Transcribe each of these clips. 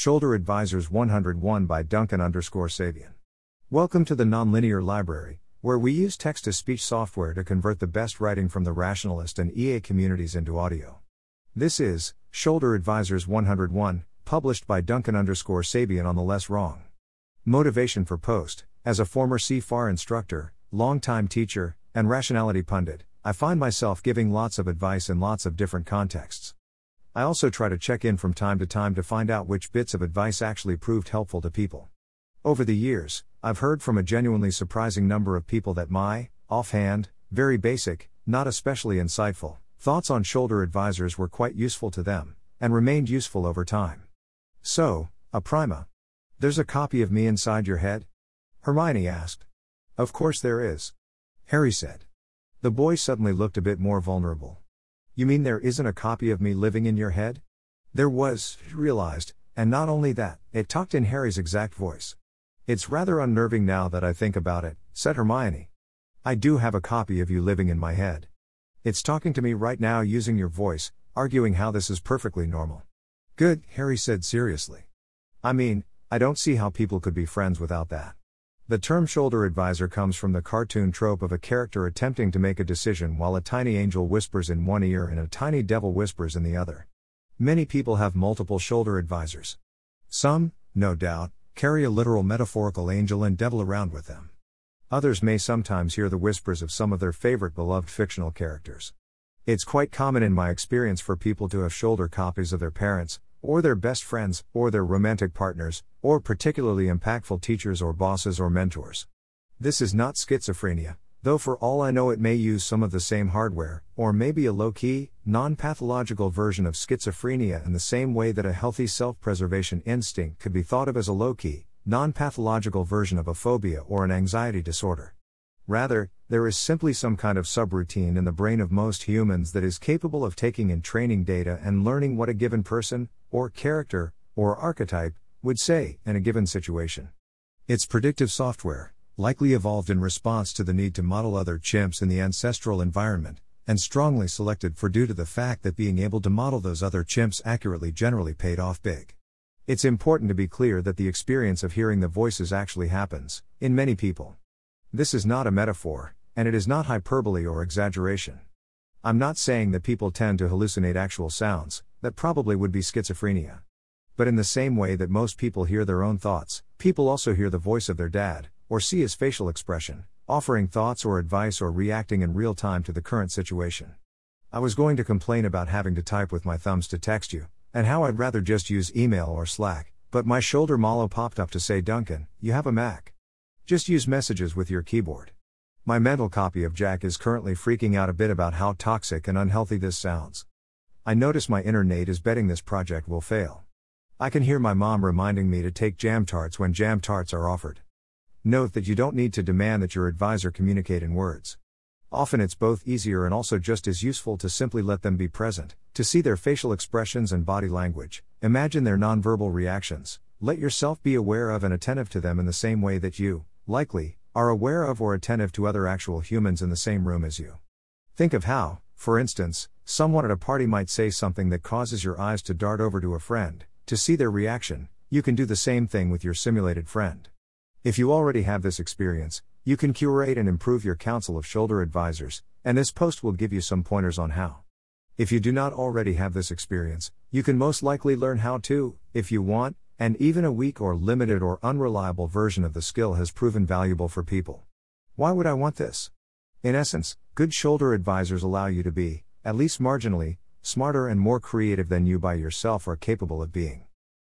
Shoulder Advisors 101 by Duncan underscore Sabien. Welcome to the Nonlinear Library, where we use text to speech software to convert the best writing from the rationalist and EA communities into audio. This is Shoulder Advisors 101, published by Duncan underscore Sabien on the Less Wrong. Motivation for Post As a former CFAR instructor, longtime teacher, and rationality pundit, I find myself giving lots of advice in lots of different contexts. I also try to check in from time to time to find out which bits of advice actually proved helpful to people. Over the years, I've heard from a genuinely surprising number of people that my, offhand, very basic, not especially insightful, thoughts on shoulder advisors were quite useful to them, and remained useful over time. So, a prima. There's a copy of me inside your head? Hermione asked. Of course there is. Harry said. The boy suddenly looked a bit more vulnerable. You mean there isn't a copy of me living in your head? There was, he realized, and not only that, it talked in Harry's exact voice. It's rather unnerving now that I think about it, said Hermione. I do have a copy of you living in my head. It's talking to me right now using your voice, arguing how this is perfectly normal. Good, Harry said seriously. I mean, I don't see how people could be friends without that. The term shoulder advisor comes from the cartoon trope of a character attempting to make a decision while a tiny angel whispers in one ear and a tiny devil whispers in the other. Many people have multiple shoulder advisors. Some, no doubt, carry a literal metaphorical angel and devil around with them. Others may sometimes hear the whispers of some of their favorite beloved fictional characters. It's quite common in my experience for people to have shoulder copies of their parents, or their best friends, or their romantic partners, or particularly impactful teachers or bosses or mentors. This is not schizophrenia, though for all I know it may use some of the same hardware, or maybe a low key, non pathological version of schizophrenia in the same way that a healthy self preservation instinct could be thought of as a low key, non pathological version of a phobia or an anxiety disorder. Rather, there is simply some kind of subroutine in the brain of most humans that is capable of taking in training data and learning what a given person, or character, or archetype, would say in a given situation. It's predictive software, likely evolved in response to the need to model other chimps in the ancestral environment, and strongly selected for due to the fact that being able to model those other chimps accurately generally paid off big. It's important to be clear that the experience of hearing the voices actually happens, in many people. This is not a metaphor, and it is not hyperbole or exaggeration. I'm not saying that people tend to hallucinate actual sounds, that probably would be schizophrenia. But in the same way that most people hear their own thoughts, people also hear the voice of their dad, or see his facial expression, offering thoughts or advice or reacting in real time to the current situation. I was going to complain about having to type with my thumbs to text you, and how I'd rather just use email or Slack, but my shoulder mallow popped up to say, Duncan, you have a Mac. Just use messages with your keyboard. My mental copy of Jack is currently freaking out a bit about how toxic and unhealthy this sounds. I notice my inner Nate is betting this project will fail. I can hear my mom reminding me to take jam tarts when jam tarts are offered. Note that you don't need to demand that your advisor communicate in words. Often it's both easier and also just as useful to simply let them be present, to see their facial expressions and body language, imagine their nonverbal reactions, let yourself be aware of and attentive to them in the same way that you, likely, are aware of or attentive to other actual humans in the same room as you. Think of how, for instance, someone at a party might say something that causes your eyes to dart over to a friend, to see their reaction, you can do the same thing with your simulated friend. If you already have this experience, you can curate and improve your council of shoulder advisors, and this post will give you some pointers on how. If you do not already have this experience, you can most likely learn how to, if you want, and even a weak or limited or unreliable version of the skill has proven valuable for people. Why would I want this? In essence, good shoulder advisors allow you to be, at least marginally, smarter and more creative than you by yourself are capable of being.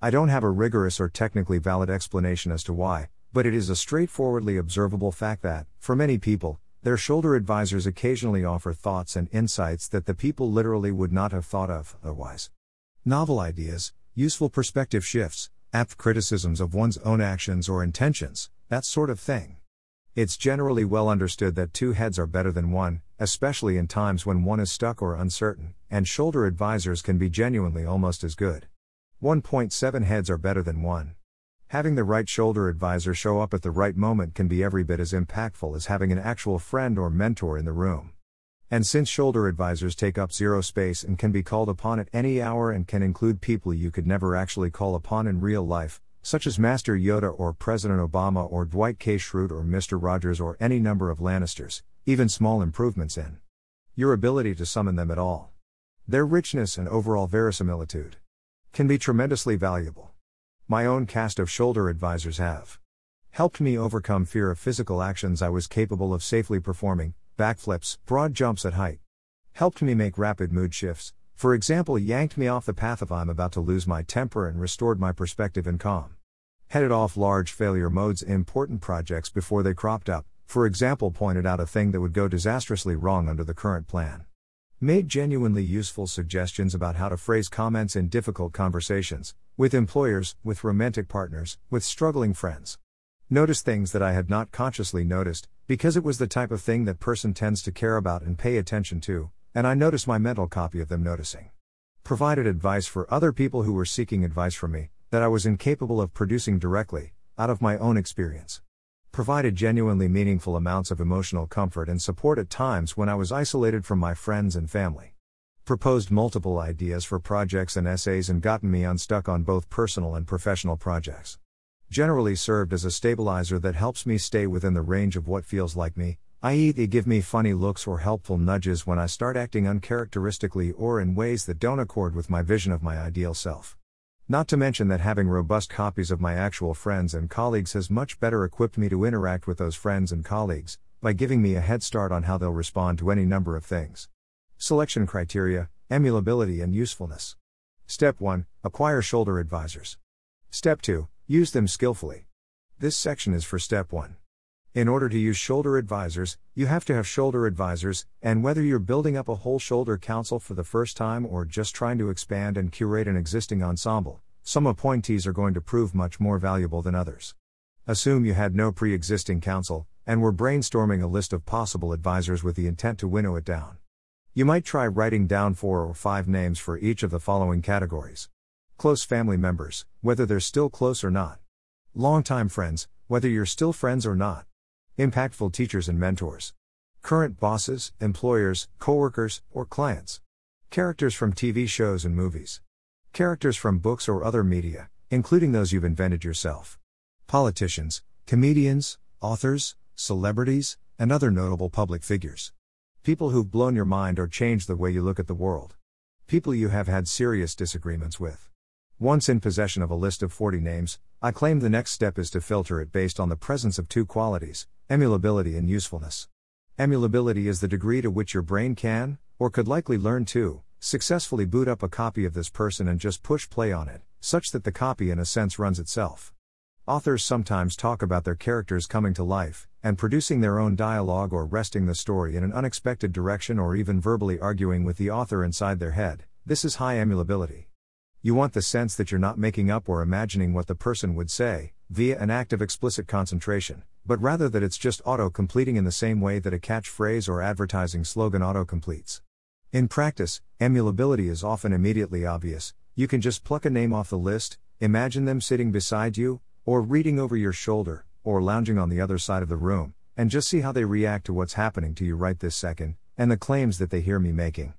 I don't have a rigorous or technically valid explanation as to why, but it is a straightforwardly observable fact that, for many people, their shoulder advisors occasionally offer thoughts and insights that the people literally would not have thought of otherwise. Novel ideas, useful perspective shifts, apt criticisms of one's own actions or intentions, that sort of thing. It's generally well understood that two heads are better than one, especially in times when one is stuck or uncertain, and shoulder advisors can be genuinely almost as good. 1.7 heads are better than one. Having the right shoulder advisor show up at the right moment can be every bit as impactful as having an actual friend or mentor in the room. And since shoulder advisors take up zero space and can be called upon at any hour and can include people you could never actually call upon in real life, such as Master Yoda or President Obama or Dwight K. Schrute or Mr. Rogers or any number of Lannisters, even small improvements in your ability to summon them at all. Their richness and overall verisimilitude can be tremendously valuable. My own cast of shoulder advisors have helped me overcome fear of physical actions I was capable of safely performing, backflips, broad jumps at height. Helped me make rapid mood shifts, for example, yanked me off the path of I'm about to lose my temper and restored my perspective and calm. Headed off large failure modes important projects before they cropped up, for example, pointed out a thing that would go disastrously wrong under the current plan. Made genuinely useful suggestions about how to phrase comments in difficult conversations, with employers, with romantic partners, with struggling friends. Noticed things that I had not consciously noticed, because it was the type of thing that person tends to care about and pay attention to, and I noticed my mental copy of them noticing. Provided advice for other people who were seeking advice from me, that I was incapable of producing directly, out of my own experience. Provided genuinely meaningful amounts of emotional comfort and support at times when I was isolated from my friends and family. Proposed multiple ideas for projects and essays and gotten me unstuck on both personal and professional projects generally served as a stabilizer that helps me stay within the range of what feels like me, i.e., they give me funny looks or helpful nudges when I start acting uncharacteristically or in ways that don't accord with my vision of my ideal self. Not to mention that having robust copies of my actual friends and colleagues has much better equipped me to interact with those friends and colleagues, by giving me a head start on how they'll respond to any number of things. Selection criteria, emulability, and usefulness. Step 1 Acquire shoulder advisors. Step 2 Use them skillfully. This section is for step 1. In order to use shoulder advisors, you have to have shoulder advisors, and whether you're building up a whole shoulder council for the first time or just trying to expand and curate an existing ensemble, some appointees are going to prove much more valuable than others. Assume you had no pre existing council, and were brainstorming a list of possible advisors with the intent to winnow it down. You might try writing down four or five names for each of the following categories Close family members, whether they're still close or not. Longtime friends, whether you're still friends or not. Impactful teachers and mentors. Current bosses, employers, coworkers, or clients. Characters from TV shows and movies. Characters from books or other media, including those you've invented yourself. Politicians, comedians, authors, celebrities, and other notable public figures. People who've blown your mind or changed the way you look at the world. People you have had serious disagreements with. Once in possession of a list of 40 names, I claim the next step is to filter it based on the presence of two qualities emulability and usefulness. Emulability is the degree to which your brain can, or could likely learn to, successfully boot up a copy of this person and just push play on it, such that the copy in a sense runs itself. Authors sometimes talk about their characters coming to life, and producing their own dialogue or wresting the story in an unexpected direction or even verbally arguing with the author inside their head. This is high emulability. You want the sense that you're not making up or imagining what the person would say, via an act of explicit concentration, but rather that it's just auto completing in the same way that a catchphrase or advertising slogan auto completes. In practice, emulability is often immediately obvious. You can just pluck a name off the list, imagine them sitting beside you, or reading over your shoulder, or lounging on the other side of the room, and just see how they react to what's happening to you right this second, and the claims that they hear me making.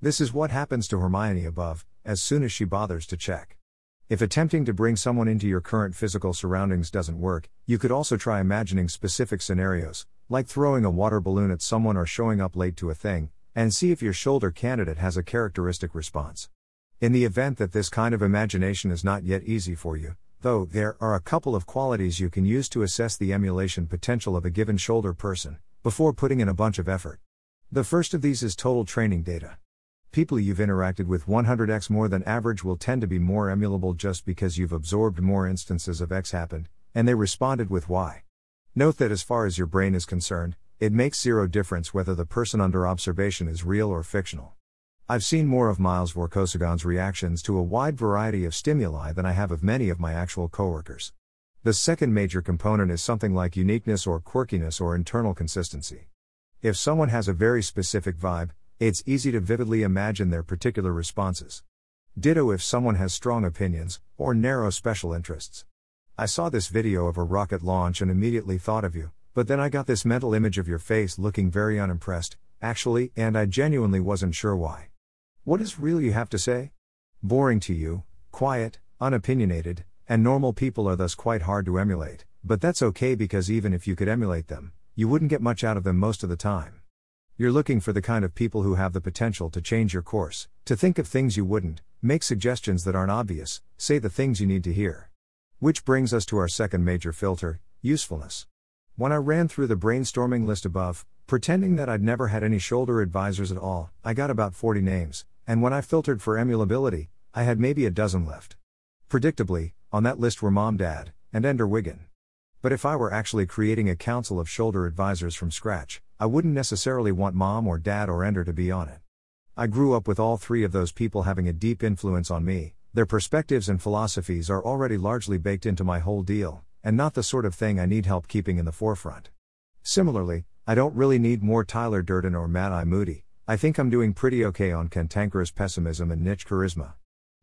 This is what happens to Hermione above, as soon as she bothers to check. If attempting to bring someone into your current physical surroundings doesn't work, you could also try imagining specific scenarios, like throwing a water balloon at someone or showing up late to a thing, and see if your shoulder candidate has a characteristic response. In the event that this kind of imagination is not yet easy for you, though, there are a couple of qualities you can use to assess the emulation potential of a given shoulder person, before putting in a bunch of effort. The first of these is total training data. People you've interacted with 100x more than average will tend to be more emulable just because you've absorbed more instances of X happened, and they responded with Y. Note that as far as your brain is concerned, it makes zero difference whether the person under observation is real or fictional. I've seen more of Miles Vorkosigan's reactions to a wide variety of stimuli than I have of many of my actual coworkers. The second major component is something like uniqueness or quirkiness or internal consistency. If someone has a very specific vibe, it's easy to vividly imagine their particular responses. Ditto if someone has strong opinions, or narrow special interests. I saw this video of a rocket launch and immediately thought of you, but then I got this mental image of your face looking very unimpressed, actually, and I genuinely wasn't sure why. What is real you have to say? Boring to you, quiet, unopinionated, and normal people are thus quite hard to emulate, but that's okay because even if you could emulate them, you wouldn't get much out of them most of the time. You're looking for the kind of people who have the potential to change your course, to think of things you wouldn't, make suggestions that aren't obvious, say the things you need to hear. Which brings us to our second major filter usefulness. When I ran through the brainstorming list above, pretending that I'd never had any shoulder advisors at all, I got about 40 names, and when I filtered for emulability, I had maybe a dozen left. Predictably, on that list were Mom Dad, and Ender Wiggin. But if I were actually creating a council of shoulder advisors from scratch, I wouldn't necessarily want Mom or Dad or Ender to be on it. I grew up with all three of those people having a deep influence on me, their perspectives and philosophies are already largely baked into my whole deal, and not the sort of thing I need help keeping in the forefront. Similarly, I don't really need more Tyler Durden or Mad-Eye Moody, I think I'm doing pretty okay on cantankerous pessimism and niche charisma.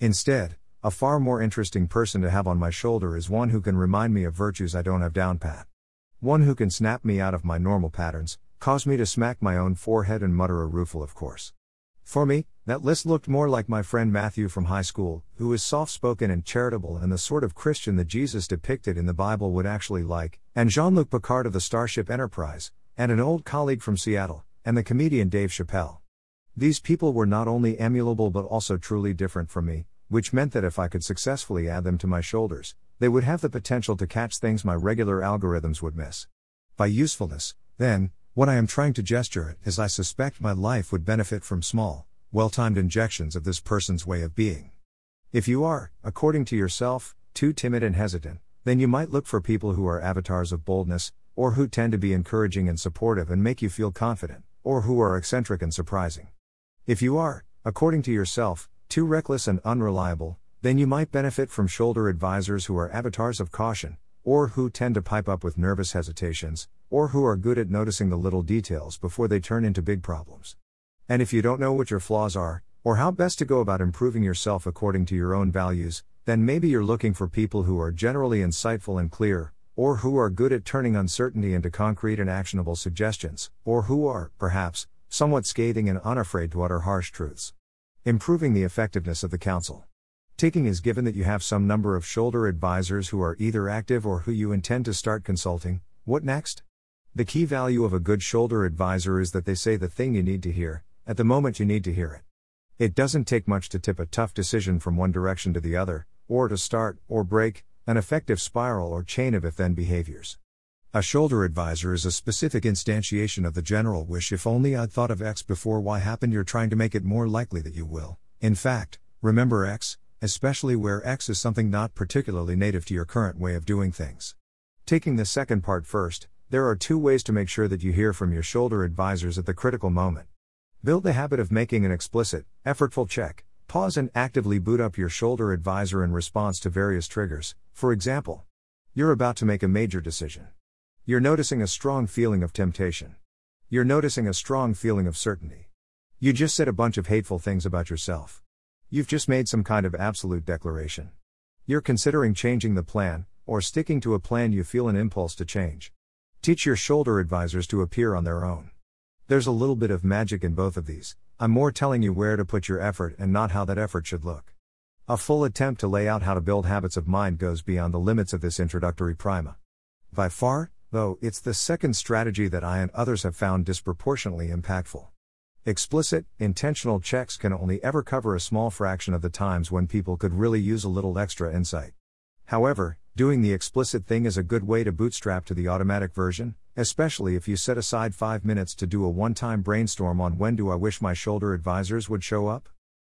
Instead, a far more interesting person to have on my shoulder is one who can remind me of virtues I don't have down pat. One who can snap me out of my normal patterns, cause me to smack my own forehead and mutter a rueful of course. For me, that list looked more like my friend Matthew from high school, who is soft spoken and charitable and the sort of Christian that Jesus depicted in the Bible would actually like, and Jean Luc Picard of the Starship Enterprise, and an old colleague from Seattle, and the comedian Dave Chappelle. These people were not only emulable but also truly different from me, which meant that if I could successfully add them to my shoulders, they would have the potential to catch things my regular algorithms would miss. By usefulness, then, what I am trying to gesture at is I suspect my life would benefit from small, well timed injections of this person's way of being. If you are, according to yourself, too timid and hesitant, then you might look for people who are avatars of boldness, or who tend to be encouraging and supportive and make you feel confident, or who are eccentric and surprising. If you are, according to yourself, too reckless and unreliable, then you might benefit from shoulder advisors who are avatars of caution, or who tend to pipe up with nervous hesitations, or who are good at noticing the little details before they turn into big problems. And if you don't know what your flaws are, or how best to go about improving yourself according to your own values, then maybe you're looking for people who are generally insightful and clear, or who are good at turning uncertainty into concrete and actionable suggestions, or who are, perhaps, somewhat scathing and unafraid to utter harsh truths. Improving the effectiveness of the council. Taking is given that you have some number of shoulder advisors who are either active or who you intend to start consulting. What next? The key value of a good shoulder advisor is that they say the thing you need to hear, at the moment you need to hear it. It doesn't take much to tip a tough decision from one direction to the other, or to start, or break, an effective spiral or chain of if then behaviors. A shoulder advisor is a specific instantiation of the general wish if only I'd thought of X before Y happened, you're trying to make it more likely that you will. In fact, remember X, especially where X is something not particularly native to your current way of doing things. Taking the second part first, there are two ways to make sure that you hear from your shoulder advisors at the critical moment. Build the habit of making an explicit, effortful check, pause and actively boot up your shoulder advisor in response to various triggers. For example, you're about to make a major decision. You're noticing a strong feeling of temptation. You're noticing a strong feeling of certainty. You just said a bunch of hateful things about yourself. You've just made some kind of absolute declaration. You're considering changing the plan, or sticking to a plan you feel an impulse to change. Teach your shoulder advisors to appear on their own. There's a little bit of magic in both of these, I'm more telling you where to put your effort and not how that effort should look. A full attempt to lay out how to build habits of mind goes beyond the limits of this introductory prima. By far, though, it's the second strategy that I and others have found disproportionately impactful. Explicit, intentional checks can only ever cover a small fraction of the times when people could really use a little extra insight. However, doing the explicit thing is a good way to bootstrap to the automatic version, especially if you set aside 5 minutes to do a one time brainstorm on when do I wish my shoulder advisors would show up?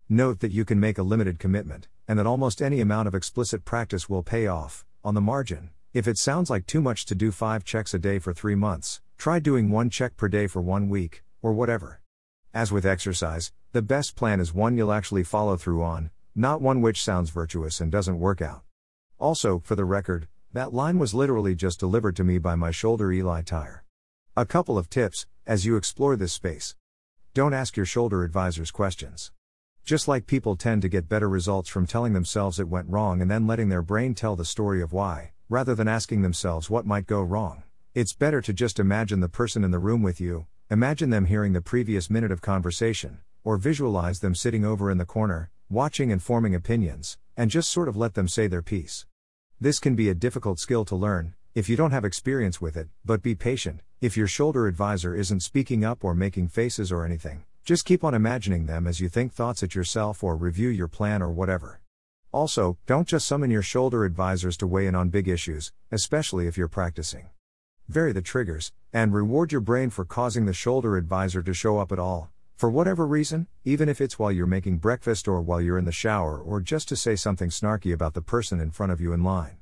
Note that you can make a limited commitment, and that almost any amount of explicit practice will pay off, on the margin. If it sounds like too much to do 5 checks a day for 3 months, try doing 1 check per day for 1 week, or whatever. As with exercise, the best plan is one you'll actually follow through on, not one which sounds virtuous and doesn't work out. Also, for the record, that line was literally just delivered to me by my shoulder Eli Tyre. A couple of tips as you explore this space. Don't ask your shoulder advisors questions. Just like people tend to get better results from telling themselves it went wrong and then letting their brain tell the story of why, rather than asking themselves what might go wrong, it's better to just imagine the person in the room with you, imagine them hearing the previous minute of conversation, or visualize them sitting over in the corner, watching and forming opinions, and just sort of let them say their piece. This can be a difficult skill to learn, if you don't have experience with it, but be patient. If your shoulder advisor isn't speaking up or making faces or anything, just keep on imagining them as you think thoughts at yourself or review your plan or whatever. Also, don't just summon your shoulder advisors to weigh in on big issues, especially if you're practicing. Vary the triggers, and reward your brain for causing the shoulder advisor to show up at all, for whatever reason, even if it's while you're making breakfast or while you're in the shower or just to say something snarky about the person in front of you in line.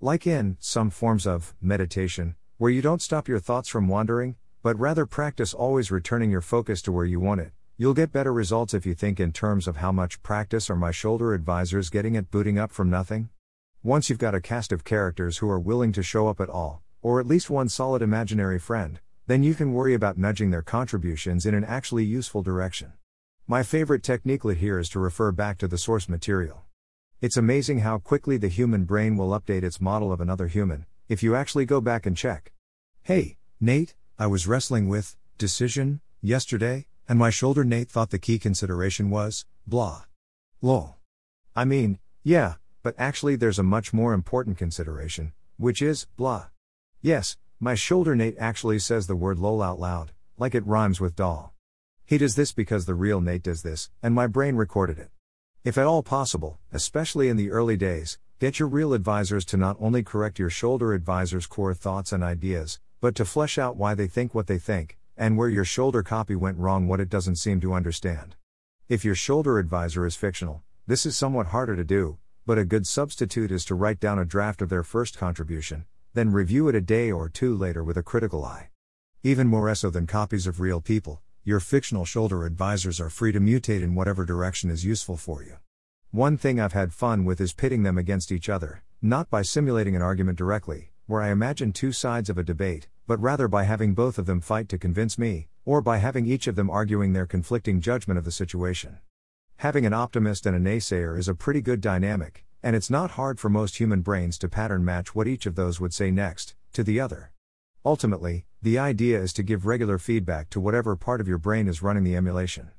Like in some forms of meditation, where you don't stop your thoughts from wandering, but rather practice always returning your focus to where you want it, You'll get better results if you think in terms of how much practice are my shoulder advisors getting at booting up from nothing? Once you've got a cast of characters who are willing to show up at all, or at least one solid imaginary friend, then you can worry about nudging their contributions in an actually useful direction. My favorite technique here is to refer back to the source material. It's amazing how quickly the human brain will update its model of another human, if you actually go back and check. Hey, Nate, I was wrestling with decision yesterday, and my shoulder Nate thought the key consideration was, blah. Lol. I mean, yeah, but actually there's a much more important consideration, which is, blah. Yes, my shoulder Nate actually says the word lol out loud, like it rhymes with doll. He does this because the real Nate does this, and my brain recorded it. If at all possible, especially in the early days, get your real advisors to not only correct your shoulder advisor's core thoughts and ideas, but to flesh out why they think what they think, and where your shoulder copy went wrong, what it doesn't seem to understand. If your shoulder advisor is fictional, this is somewhat harder to do, but a good substitute is to write down a draft of their first contribution, then review it a day or two later with a critical eye. Even more so than copies of real people, your fictional shoulder advisors are free to mutate in whatever direction is useful for you. One thing I've had fun with is pitting them against each other, not by simulating an argument directly, where I imagine two sides of a debate, but rather by having both of them fight to convince me, or by having each of them arguing their conflicting judgment of the situation. Having an optimist and a naysayer is a pretty good dynamic, and it's not hard for most human brains to pattern match what each of those would say next, to the other. Ultimately, the idea is to give regular feedback to whatever part of your brain is running the emulation.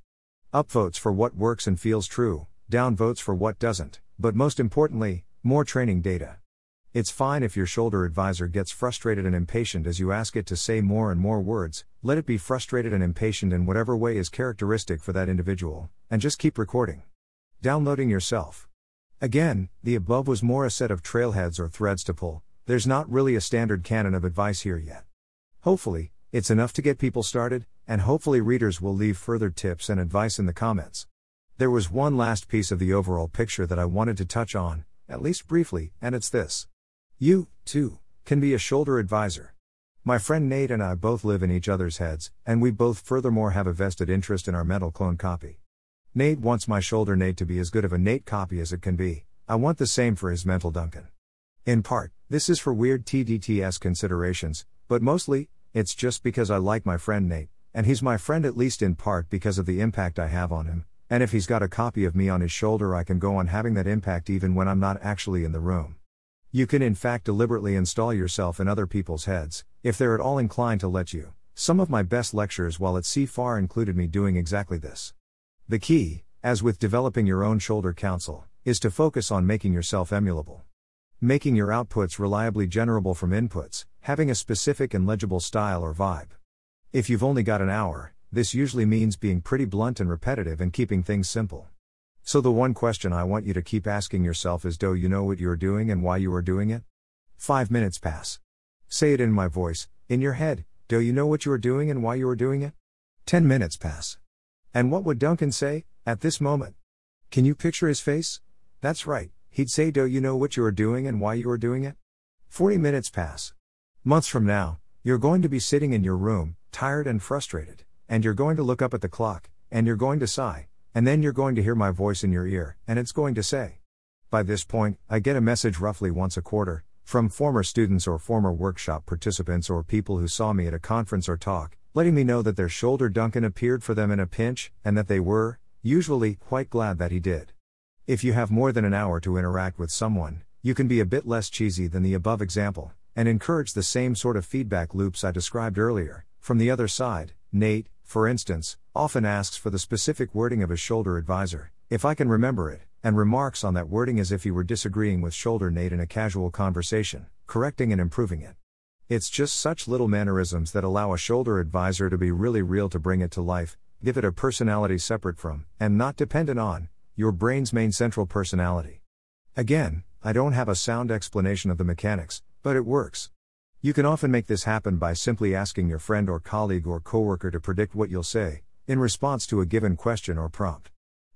Upvotes for what works and feels true, downvotes for what doesn't, but most importantly, more training data. It's fine if your shoulder advisor gets frustrated and impatient as you ask it to say more and more words, let it be frustrated and impatient in whatever way is characteristic for that individual, and just keep recording. Downloading yourself. Again, the above was more a set of trailheads or threads to pull, there's not really a standard canon of advice here yet. Hopefully, it's enough to get people started, and hopefully, readers will leave further tips and advice in the comments. There was one last piece of the overall picture that I wanted to touch on, at least briefly, and it's this. You, too, can be a shoulder advisor. My friend Nate and I both live in each other's heads, and we both furthermore have a vested interest in our mental clone copy. Nate wants my shoulder Nate to be as good of a Nate copy as it can be, I want the same for his mental Duncan. In part, this is for weird TDTS considerations, but mostly, it's just because I like my friend Nate, and he's my friend at least in part because of the impact I have on him, and if he's got a copy of me on his shoulder, I can go on having that impact even when I'm not actually in the room. You can in fact deliberately install yourself in other people's heads, if they're at all inclined to let you. Some of my best lectures while at CFAR included me doing exactly this. The key, as with developing your own shoulder council, is to focus on making yourself emulable. Making your outputs reliably generable from inputs, having a specific and legible style or vibe. If you've only got an hour, this usually means being pretty blunt and repetitive and keeping things simple. So, the one question I want you to keep asking yourself is Do you know what you're doing and why you are doing it? Five minutes pass. Say it in my voice, in your head Do you know what you are doing and why you are doing it? Ten minutes pass. And what would Duncan say, at this moment? Can you picture his face? That's right, he'd say Do you know what you are doing and why you are doing it? Forty minutes pass. Months from now, you're going to be sitting in your room, tired and frustrated, and you're going to look up at the clock, and you're going to sigh, and then you're going to hear my voice in your ear, and it's going to say. By this point, I get a message roughly once a quarter, from former students or former workshop participants or people who saw me at a conference or talk, letting me know that their shoulder Duncan appeared for them in a pinch, and that they were, usually, quite glad that he did. If you have more than an hour to interact with someone, you can be a bit less cheesy than the above example, and encourage the same sort of feedback loops I described earlier, from the other side, Nate, for instance, often asks for the specific wording of his shoulder advisor, if I can remember it, and remarks on that wording as if he were disagreeing with shoulder Nate in a casual conversation, correcting and improving it. It's just such little mannerisms that allow a shoulder advisor to be really real to bring it to life, give it a personality separate from, and not dependent on, your brain's main central personality. Again, I don't have a sound explanation of the mechanics, but it works. You can often make this happen by simply asking your friend or colleague or coworker to predict what you'll say, in response to a given question or prompt.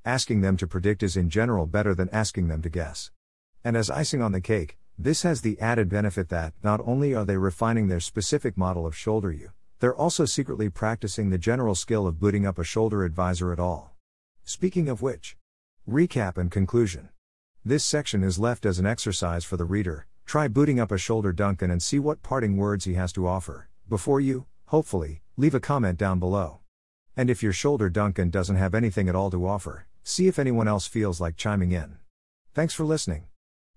Asking them to predict is in general better than asking them to guess. And as icing on the cake, this has the added benefit that not only are they refining their specific model of shoulder you, they're also secretly practicing the general skill of booting up a shoulder advisor at all. Speaking of which, recap and conclusion. This section is left as an exercise for the reader, Try booting up a shoulder Duncan and see what parting words he has to offer, before you, hopefully, leave a comment down below. And if your shoulder Duncan doesn't have anything at all to offer, see if anyone else feels like chiming in. Thanks for listening.